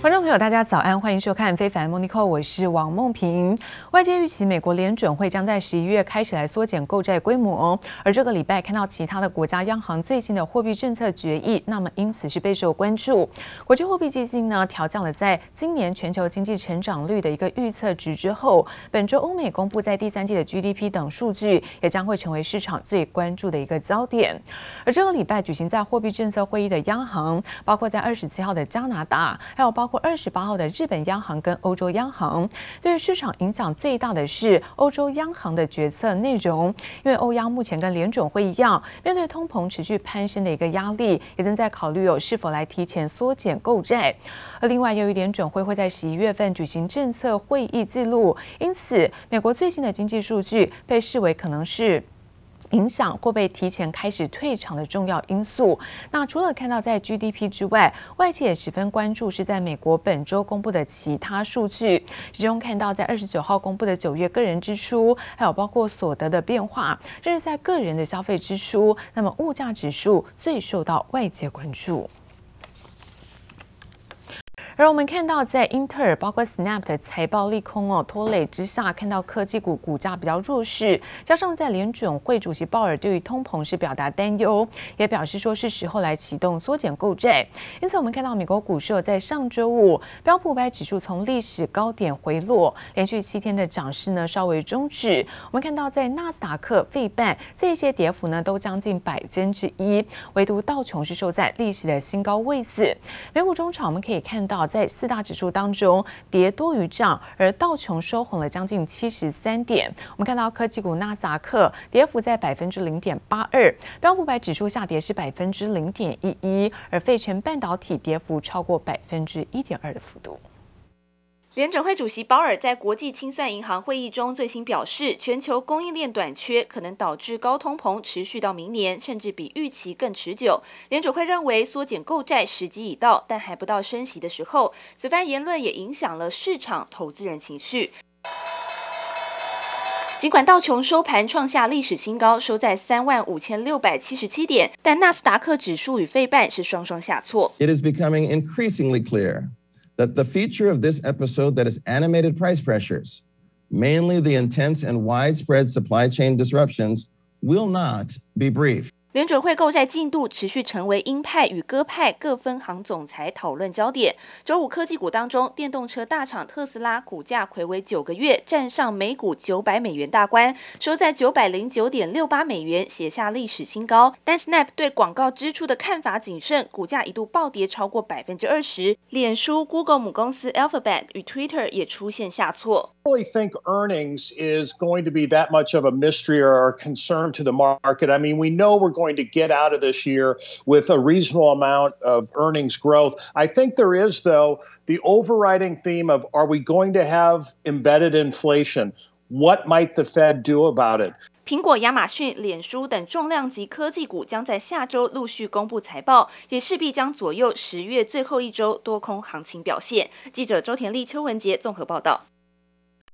观众朋友，大家早安，欢迎收看《非凡 Monico》，我是王梦萍。外界预期美国联准会将在十一月开始来缩减购债规模，而这个礼拜看到其他的国家央行最新的货币政策决议，那么因此是备受关注。国际货币基金呢调降了在今年全球经济成长率的一个预测值之后，本周欧美公布在第三季的 GDP 等数据也将会成为市场最关注的一个焦点。而这个礼拜举行在货币政策会议的央行，包括在二十七号的加拿大，还有包括二十八号的日本央行跟欧洲央行，对于市场影响最大的是欧洲央行的决策内容，因为欧央目前跟联准会一样，面对通膨持续攀升的一个压力，也正在考虑有是否来提前缩减购债。而另外，由于联准会会在十一月份举行政策会议记录，因此美国最新的经济数据被视为可能是。影响或被提前开始退场的重要因素。那除了看到在 GDP 之外，外界也十分关注是在美国本周公布的其他数据。其中看到在二十九号公布的九月个人支出，还有包括所得的变化，这是在个人的消费支出。那么物价指数最受到外界关注。而我们看到，在英特尔包括 Snap 的财报利空哦拖累之下，看到科技股股价比较弱势，加上在联准会主席鲍尔对于通膨是表达担忧，也表示说是时候来启动缩减购债。因此，我们看到美国股市在上周五标普五百指数从历史高点回落，连续七天的涨势呢稍微终止。我们看到在纳斯达克、费半这些跌幅呢都将近百分之一，唯独道琼是收在历史的新高位置。美股中场我们可以看到。在四大指数当中，跌多于涨，而道琼收红了将近七十三点。我们看到科技股纳斯达克跌幅在百分之零点八二，标普百指数下跌是百分之零点一一，而费城半导体跌幅超过百分之一点二的幅度。联准会主席鲍尔在国际清算银行会议中最新表示，全球供应链短缺可能导致高通膨持续到明年，甚至比预期更持久。联准会认为缩减购债时机已到，但还不到升息的时候。此番言论也影响了市场投资人情绪。尽管道琼收盘创下历史新高，收在三万五千六百七十七点，但纳斯达克指数与费半是双双下挫。It is becoming increasingly clear. That the feature of this episode that is animated price pressures, mainly the intense and widespread supply chain disruptions, will not be brief. 联准会购债进度持续成为鹰派与鸽派各分行总裁讨论焦点。周五科技股当中，电动车大厂特斯拉股价睽违九个月，站上每股九百美元大关，收在九百零九点六八美元，写下历史新高。但 Snap 对广告支出的看法谨慎，股价一度暴跌超过百分之二十。脸书、Google 母公司 Alphabet 与 Twitter 也出现下挫。I really think earnings is going to be that much of a mystery or a concern to the market. I mean, we know we're going to get out of this year with a reasonable amount of earnings growth. I think there is, though, the overriding theme of are we going to have embedded inflation? What might the Fed do about it? 苹果、亚马逊、脸书等重量级科技股将在下周陆续公布财报，也势必将左右十月最后一周多空行情表现。记者周田丽、邱文杰综合报道。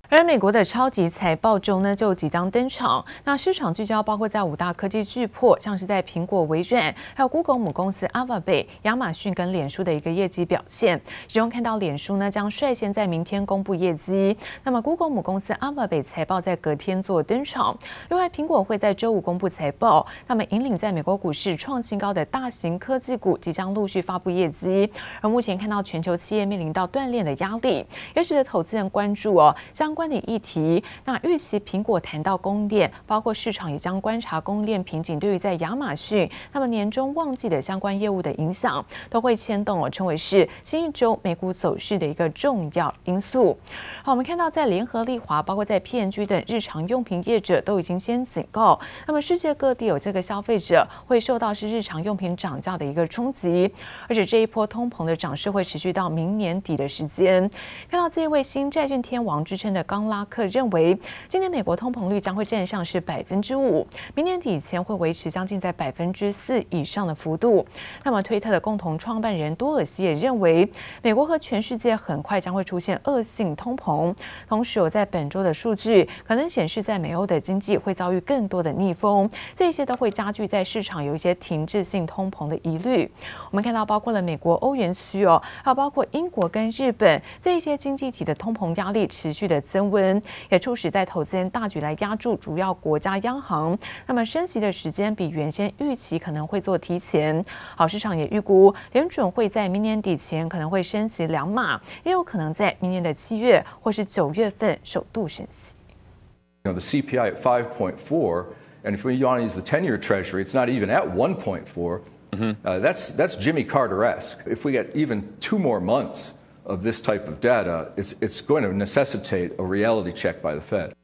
而美国的超级财报周呢，就即将登场。那市场聚焦包括在五大科技巨擘，像是在苹果、微软，还有 Google 母公司 Alphabet、亚马逊跟脸书的一个业绩表现。其中看到脸书呢将率先在明天公布业绩，那么 Google 母公司 Alphabet 财报在隔天做登场。另外，苹果会在周五公布财报。那么引领在美国股市创新高的大型科技股即将陆续发布业绩。而目前看到全球企业面临到断链的压力，也使得投资人关注哦将。关的议题，那预期苹果谈到供应链，包括市场也将观察供应链瓶颈对于在亚马逊那么年终旺季的相关业务的影响，都会牵动我称为是新一周美股走势的一个重要因素。好，我们看到在联合利华，包括在 P&G 等日常用品业者都已经先警告，那么世界各地有这个消费者会受到是日常用品涨价的一个冲击，而且这一波通膨的涨势会持续到明年底的时间。看到这一位新债券天王之称的。冈拉克认为，今年美国通膨率将会站上是百分之五，明年底前会维持将近在百分之四以上的幅度。那么，推特的共同创办人多尔西也认为，美国和全世界很快将会出现恶性通膨。同时，有在本周的数据可能显示，在美欧的经济会遭遇更多的逆风，这些都会加剧在市场有一些停滞性通膨的疑虑。我们看到，包括了美国、欧元区哦，还有包括英国跟日本这一些经济体的通膨压力持续的温，也促使在投资人大举来压注主要国家央行。那么升息的时间比原先预期可能会做提前。好，市场也预估联准会在明年底前可能会升息两码，也有可能在明年的七月或是九月份首度升息。You know, the CPI at 5.4, and if we want to use the 10-year Treasury, it's not even at 1.4. Mm-hmm. Uh, that's that's Jimmy Carter-esque. If we get even two more months of this type of data, it's it's going to necessitate a reality check by the Fed.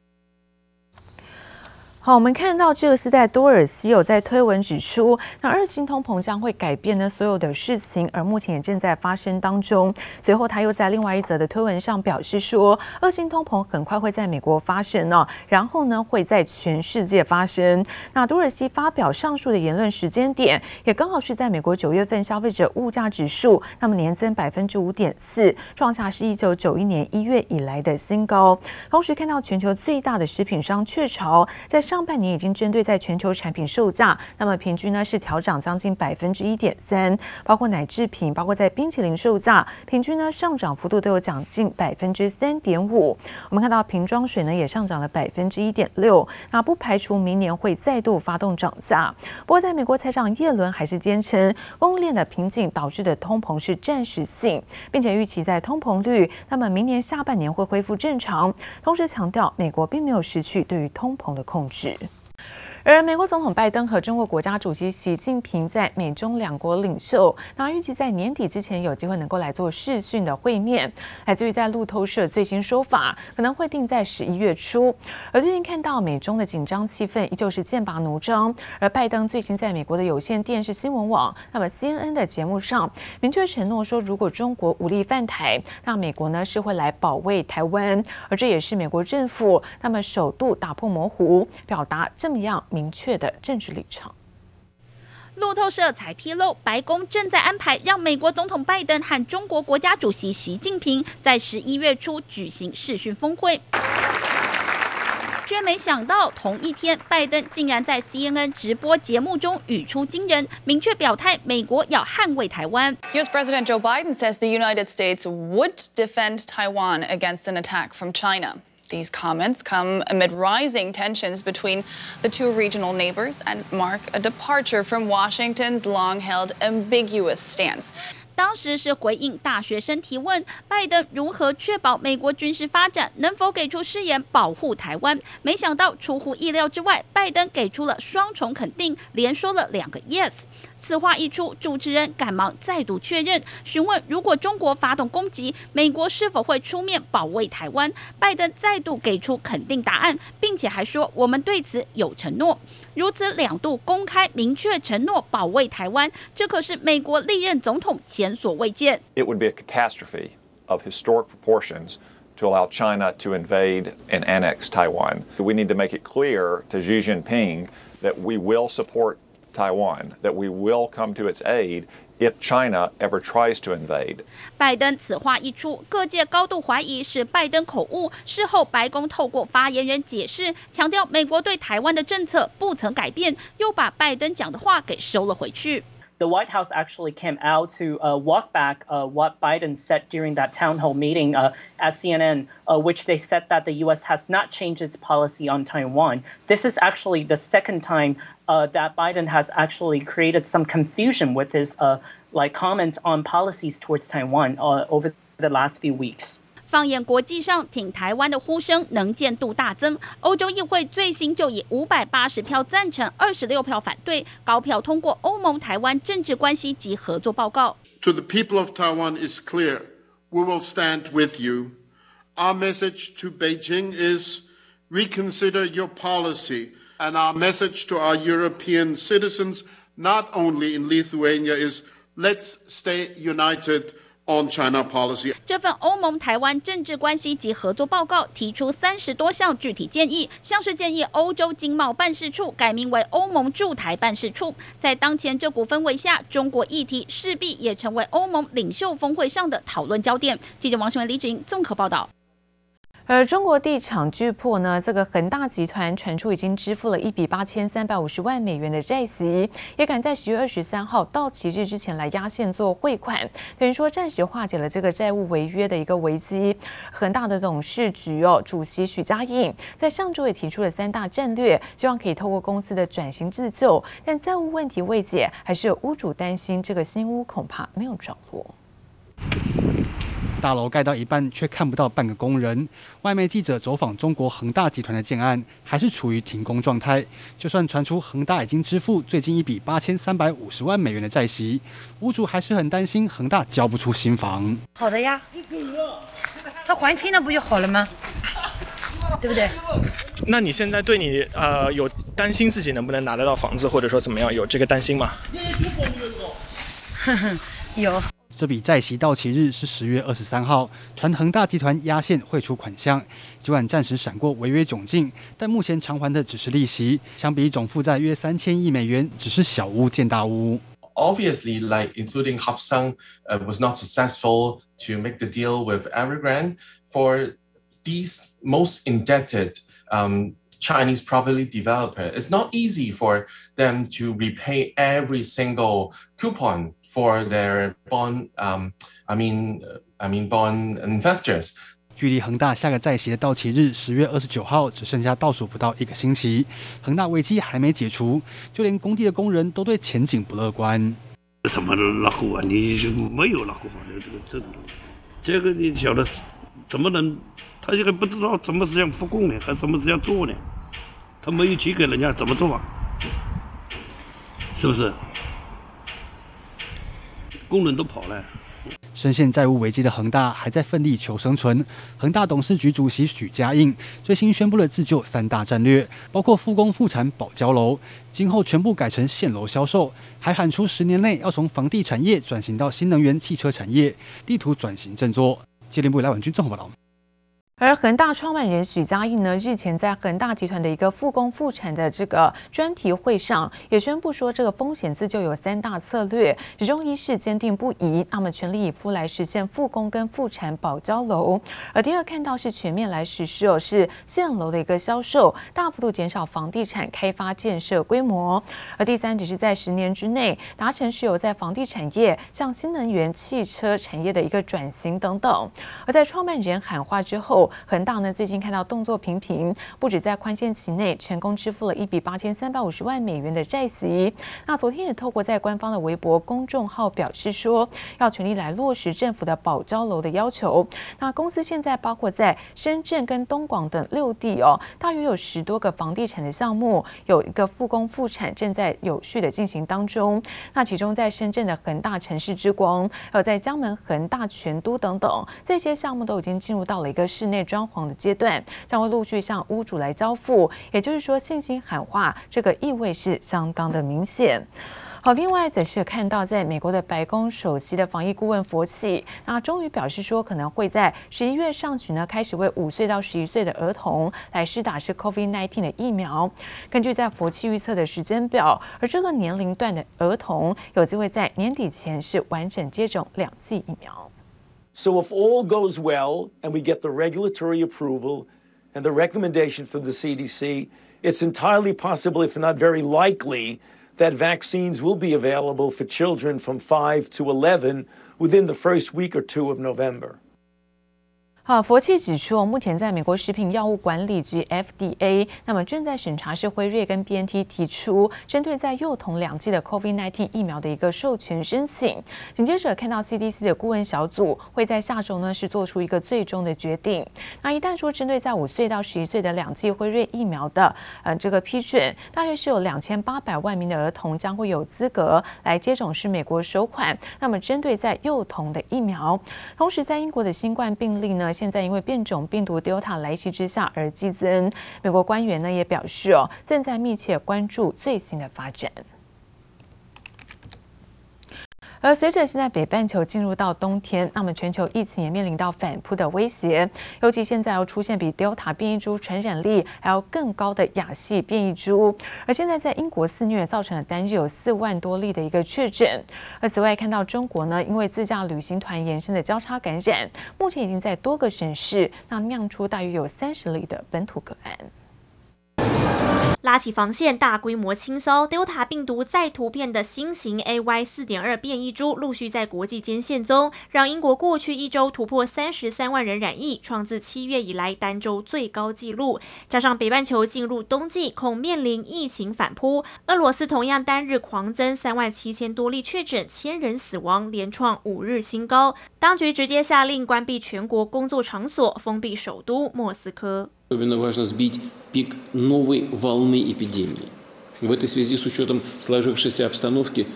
好，我们看到这个是在多尔西有在推文指出，那恶性通膨将会改变呢所有的事情，而目前也正在发生当中。随后他又在另外一则的推文上表示说，恶性通膨很快会在美国发生呢，然后呢会在全世界发生。那多尔西发表上述的言论时间点，也刚好是在美国九月份消费者物价指数，那么年增百分之五点四，创下是一九九一年一月以来的新高。同时看到全球最大的食品商雀巢在上半年已经针对在全球产品售价，那么平均呢是调涨将近百分之一点三，包括奶制品，包括在冰淇淋售价，平均呢上涨幅度都有将近百分之三点五。我们看到瓶装水呢也上涨了百分之一点六，那不排除明年会再度发动涨价。不过在美国财长耶伦还是坚称，供应链的瓶颈导致的通膨是暂时性，并且预期在通膨率，那么明年下半年会恢复正常。同时强调，美国并没有失去对于通膨的控制。住，而美国总统拜登和中国国家主席习近平在美中两国领袖，那预计在年底之前有机会能够来做视讯的会面。来自于在路透社最新说法，可能会定在十一月初。而最近看到美中的紧张气氛依旧是剑拔弩张。而拜登最新在美国的有线电视新闻网，那么 CNN 的节目上明确承诺说，如果中国武力犯台，那美国呢是会来保卫台湾。而这也是美国政府那么首度打破模糊，表达这么样。明确的政治立场。路透社才披露，白宫正在安排让美国总统拜登和中国国家主席习近平在十一月初举行视讯峰会。却没想到，同一天，拜登竟然在 CNN 直播节目中语出惊人，明确表态美国要捍卫台湾。U.S. President Joe Biden says the United States would defend Taiwan against an attack from China. These comments come amid rising tensions between the two regional neighbors and mark a departure from Washington's long-held ambiguous stance. 当时是回应大学生提问，拜登如何确保美国军事发展，能否给出誓言保护台湾？没想到出乎意料之外，拜登给出了双重肯定，连说了两个 yes。此话一出，主持人赶忙再度确认，询问如果中国发动攻击，美国是否会出面保卫台湾？拜登再度给出肯定答案，并且还说我们对此有承诺。如此两度公开明确承诺保卫台湾，这可是美国历任总统前所未见。It would be a catastrophe of historic proportions to allow China to invade and annex Taiwan. We need to make it clear to Xi Jinping that we will support Taiwan, that we will come to its aid if China ever tries to invade. 拜登此话一出，各界高度怀疑是拜登口误。事后，白宫透过发言人解释，强调美国对台湾的政策不曾改变，又把拜登讲的话给收了回去。The White House actually came out to uh, walk back uh, what Biden said during that town hall meeting uh, at CNN, uh, which they said that the U.S. has not changed its policy on Taiwan. This is actually the second time uh, that Biden has actually created some confusion with his uh, like comments on policies towards Taiwan over the last few weeks. 放眼国际上，挺台湾的呼声能见度大增。欧洲议会最新就以五百八十票赞成、二十六票反对，高票通过欧盟台湾政治关系及合作报告。To the people of Taiwan is clear, we will stand with you. Our message to Beijing is reconsider your policy, and our message to our European citizens, not only in Lithuania, is let's stay united. on China policy. 这份欧盟台湾政治关系及合作报告提出三十多项具体建议，像是建议欧洲经贸办事处改名为欧盟驻台办事处。在当前这股氛围下，中国议题势必也成为欧盟领袖峰会上的讨论焦点。记者王新文、李芷莹综合报道。而中国地产巨擘呢，这个恒大集团传出已经支付了一笔八千三百五十万美元的债息，也赶在十月二十三号到期日之前来压线做汇款，等于说暂时化解了这个债务违约的一个危机。恒大的董事局哦，主席许家印在上周也提出了三大战略，希望可以透过公司的转型自救，但债务问题未解，还是有屋主担心这个新屋恐怕没有着落。大楼盖到一半，却看不到半个工人。外媒记者走访中国恒大集团的建案，还是处于停工状态。就算传出恒大已经支付最近一笔八千三百五十万美元的债息，屋主还是很担心恒大交不出新房。好的呀，他还清了不就好了吗？对不对？那你现在对你呃有担心自己能不能拿得到房子，或者说怎么样，有这个担心吗？哼哼，有。这笔债息到期日是十月二十三号，传恒大集团压线汇出款项，尽管暂时闪过违约窘境，但目前偿还的只是利息，相比总负债约三千亿美元，只是小巫见大巫。Obviously, like including Hapsang, uh, was not successful to make the deal with Evergrande. For these most indebted um, Chinese property developer, it's not easy for them to repay every single coupon. For their bond, um, I mean, I mean bond investors. 距离恒大下个债息的到期日十月二十九号只剩下倒数不到一个星期，恒大危机还没解除，就连工地的工人都对前景不乐观。怎么拉货啊？你没有乐观啊？这个这这个你晓得怎么能？他这个不知道怎么这样复工呢？还怎么这样做呢？他没有钱给人家怎么做啊？是不是？工人都跑了。深陷债务危机的恒大还在奋力求生存。恒大董事局主席许家印最新宣布了自救三大战略，包括复工复产保交楼，今后全部改成现楼销售，还喊出十年内要从房地产业转型到新能源汽车产业，地图转型振作。接连部来婉君综合报道。而恒大创办人许家印呢，日前在恒大集团的一个复工复产的这个专题会上，也宣布说，这个风险自救有三大策略，其中一是坚定不移，那么全力以赴来实现复工跟复产保交楼；而第二看到是全面来实施哦，是现楼的一个销售，大幅度减少房地产开发建设规模；而第三只是在十年之内达成是有在房地产业向新能源汽车产业的一个转型等等。而在创办人喊话之后。恒大呢，最近看到动作频频，不止在宽限期内成功支付了一笔八千三百五十万美元的债息。那昨天也透过在官方的微博公众号表示说，要全力来落实政府的保交楼的要求。那公司现在包括在深圳跟东莞等六地哦，大约有十多个房地产的项目，有一个复工复产正在有序的进行当中。那其中在深圳的恒大城市之光，还有在江门恒大全都等等这些项目都已经进入到了一个室内。装潢的阶段将会陆续向屋主来交付，也就是说信心喊话，这个意味是相当的明显。好，另外则是看到在美国的白宫首席的防疫顾问佛奇，那终于表示说可能会在十一月上旬呢开始为五岁到十一岁的儿童来施打是 COVID-19 的疫苗。根据在佛奇预测的时间表，而这个年龄段的儿童有机会在年底前是完整接种两剂疫苗。So if all goes well and we get the regulatory approval and the recommendation from the CDC, it's entirely possible, if not very likely, that vaccines will be available for children from 5 to 11 within the first week or two of November. 好，佛气指出，目前在美国食品药物管理局 FDA，那么正在审查是辉瑞跟 BNT 提出针对在幼童两剂的 COVID-19 疫苗的一个授权申请。紧接着看到 CDC 的顾问小组会在下周呢是做出一个最终的决定。那一旦说针对在五岁到十一岁的两剂辉瑞疫苗的呃这个批准，大约是有两千八百万名的儿童将会有资格来接种是美国首款。那么针对在幼童的疫苗，同时在英国的新冠病例呢，现在因为变种病毒 Delta 来袭之下而激增，美国官员呢也表示哦，正在密切关注最新的发展。而随着现在北半球进入到冬天，那么全球疫情也面临到反扑的威胁，尤其现在要出现比 Delta 变异株传染力还要更高的亚系变异株，而现在在英国肆虐，造成了单日有四万多例的一个确诊。而此外，看到中国呢，因为自驾旅行团延伸的交叉感染，目前已经在多个省市那酿出大约有三十例的本土个案。拉起防线，大规模清扫，Delta 病毒再突变的新型 AY 四点二变异株陆续在国际间现踪，让英国过去一周突破三十三万人染疫，创自七月以来单周最高纪录。加上北半球进入冬季，恐面临疫情反扑。俄罗斯同样单日狂增三万七千多例确诊，千人死亡，连创五日新高。当局直接下令关闭全国工作场所，封闭首都莫斯科。Пик новой волны эпидемии. В этой связи, с учетом сложившейся обстановки,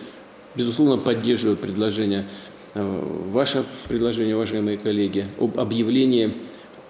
безусловно, поддерживаю предложение, ваше предложение, уважаемые коллеги, об объявлении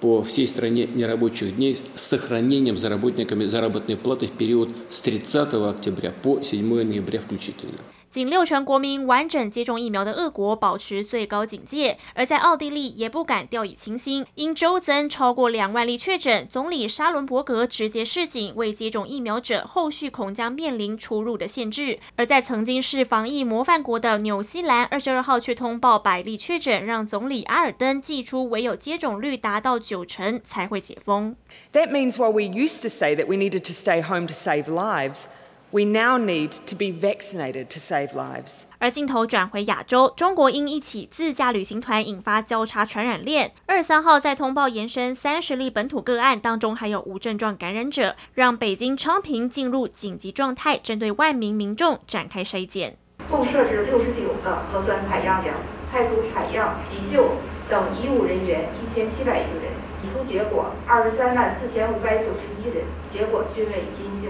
по всей стране нерабочих дней с сохранением за заработной платы в период с 30 октября по 7 ноября включительно. 仅六成国民完整接种疫苗的俄国保持最高警戒，而在奥地利也不敢掉以轻心，因周增超过两万例确诊，总理沙伦伯格直接示警，未接种疫苗者后续恐将面临出入的限制。而在曾经是防疫模范国的纽西兰，二十二号却通报百例确诊，让总理阿尔登祭出唯有接种率达到九成才会解封。That means while we used to say that we needed to stay home to save lives. We now need to be vaccinated to save lives. 而镜头转回亚洲，中国因一起自驾旅行团引发交叉传染链。二十三号在通报延伸三十例本土个案当中，还有无症状感染者，让北京昌平进入紧急状态，针对万名民众展开筛检。共设置六十九个核酸采样点，派出采样、急救等医务人员一千七百余人，提出结果二十三万四千五百九十一人，结果均为阴性。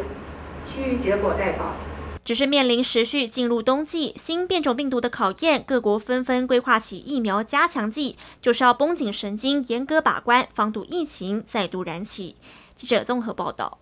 其余结果再报。只是面临持续进入冬季新变种病毒的考验，各国纷纷规划起疫苗加强剂，就是要绷紧神经，严格把关，防堵疫情再度燃起。记者综合报道。